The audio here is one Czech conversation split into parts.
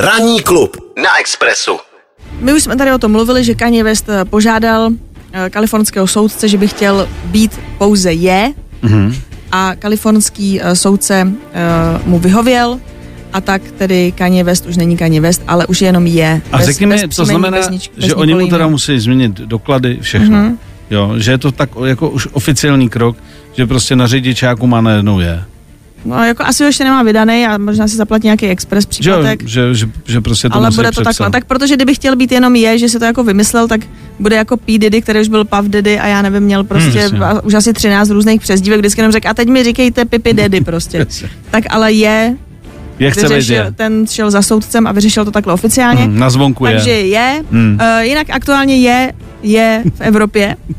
Ranní klub na Expressu. My už jsme tady o tom mluvili, že Kanye West eh, požádal eh, kalifornského soudce, že by chtěl být pouze je mm-hmm. a kalifornský eh, soudce mu vyhověl a tak tedy Kanye West už není Kanye West, ale už jenom je. A bez, řekni mi, bez to znamená, bez nič, bez že oni mu teda musí změnit doklady, všechno. Mm-hmm. Jo, že je to tak jako už oficiální krok, že prostě na řidičáku má najednou je. No, jako asi ho ještě nemá vydaný a možná si zaplatí nějaký express Že, jo, příplatek. že, že, že prostě to ale bude to přepsat. takhle. Tak protože kdyby chtěl být jenom je, že se to jako vymyslel, tak bude jako P. Diddy, který už byl Puff Diddy a já nevím, měl prostě hmm, už asi 13 různých přezdívek, vždycky jenom řekl, a teď mi říkejte Pipi Daddy prostě. Tak ale je, Je chce vyřešil, je. ten šel za soudcem a vyřešil to takhle oficiálně. Hmm, na zvonku Takže je. je. Hmm. Uh, jinak aktuálně je, je v Evropě. Uh,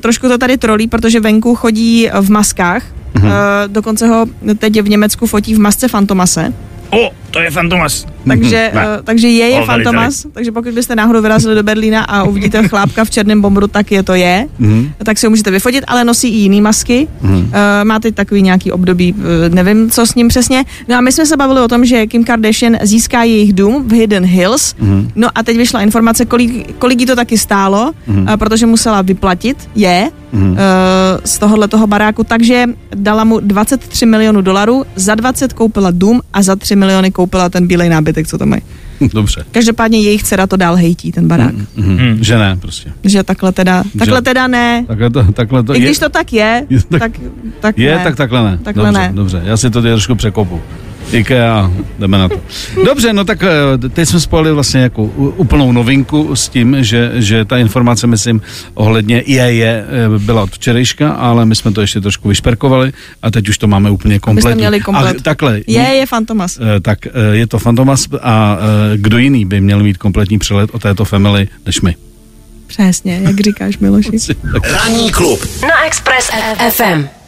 trošku to tady trolí, protože venku chodí v maskách. Mhm. Uh, dokonce ho teď v Německu fotí v masce Fantomase. O, to je Fantomas. Takže, Ne. uh, takže je je Fantomas, takže pokud byste náhodou vyrazili do Berlína a uvidíte chlápka v černém bomberu, tak je to je. Mhm. Tak si ho můžete vyfotit, ale nosí i jiný masky. Mhm. Uh, má teď takový nějaký období, uh, nevím, co s ním přesně. No a my jsme se bavili o tom, že Kim Kardashian získá jejich dům v Hidden Hills. Mhm. No a teď vyšla informace, kolik, kolik jí to taky stálo, Mhm. uh, protože musela vyplatit je Mhm. uh, z tohohle toho baráku, takže dala mu 23 milionů dolarů, za 20 koupila dům a za 3 miliony koupila ten bílej nábytek, co tam mají. Dobře. Každopádně jejich dcera to dál hejtí, ten barák. Mm. Mhm. Hmm. Že ne, prostě. Že takhle teda, takhle teda ne. Takhle to, takhle to I je, když to tak je, Je tak- tak, tak je ne. tak takhle ne. Takhle dobře, ne. dobře, já si to tady trošku překopu. IKEA, jdeme na to. Dobře, no tak eh, teď jsme spojili vlastně jako úplnou novinku s tím, že, že ta informace, myslím, ohledně je, je eh, byla od včerejška, ale my jsme to ještě trošku vyšperkovali a teď už to máme úplně kompletní. měli komplet. A takhle, Je, je Fantomas. eh, tak je to Fantomas a kdo jiný by měl mít kompletní přehled o této family než my. Přesně, jak říkáš, Miloši. Ranní klub Na Express FM.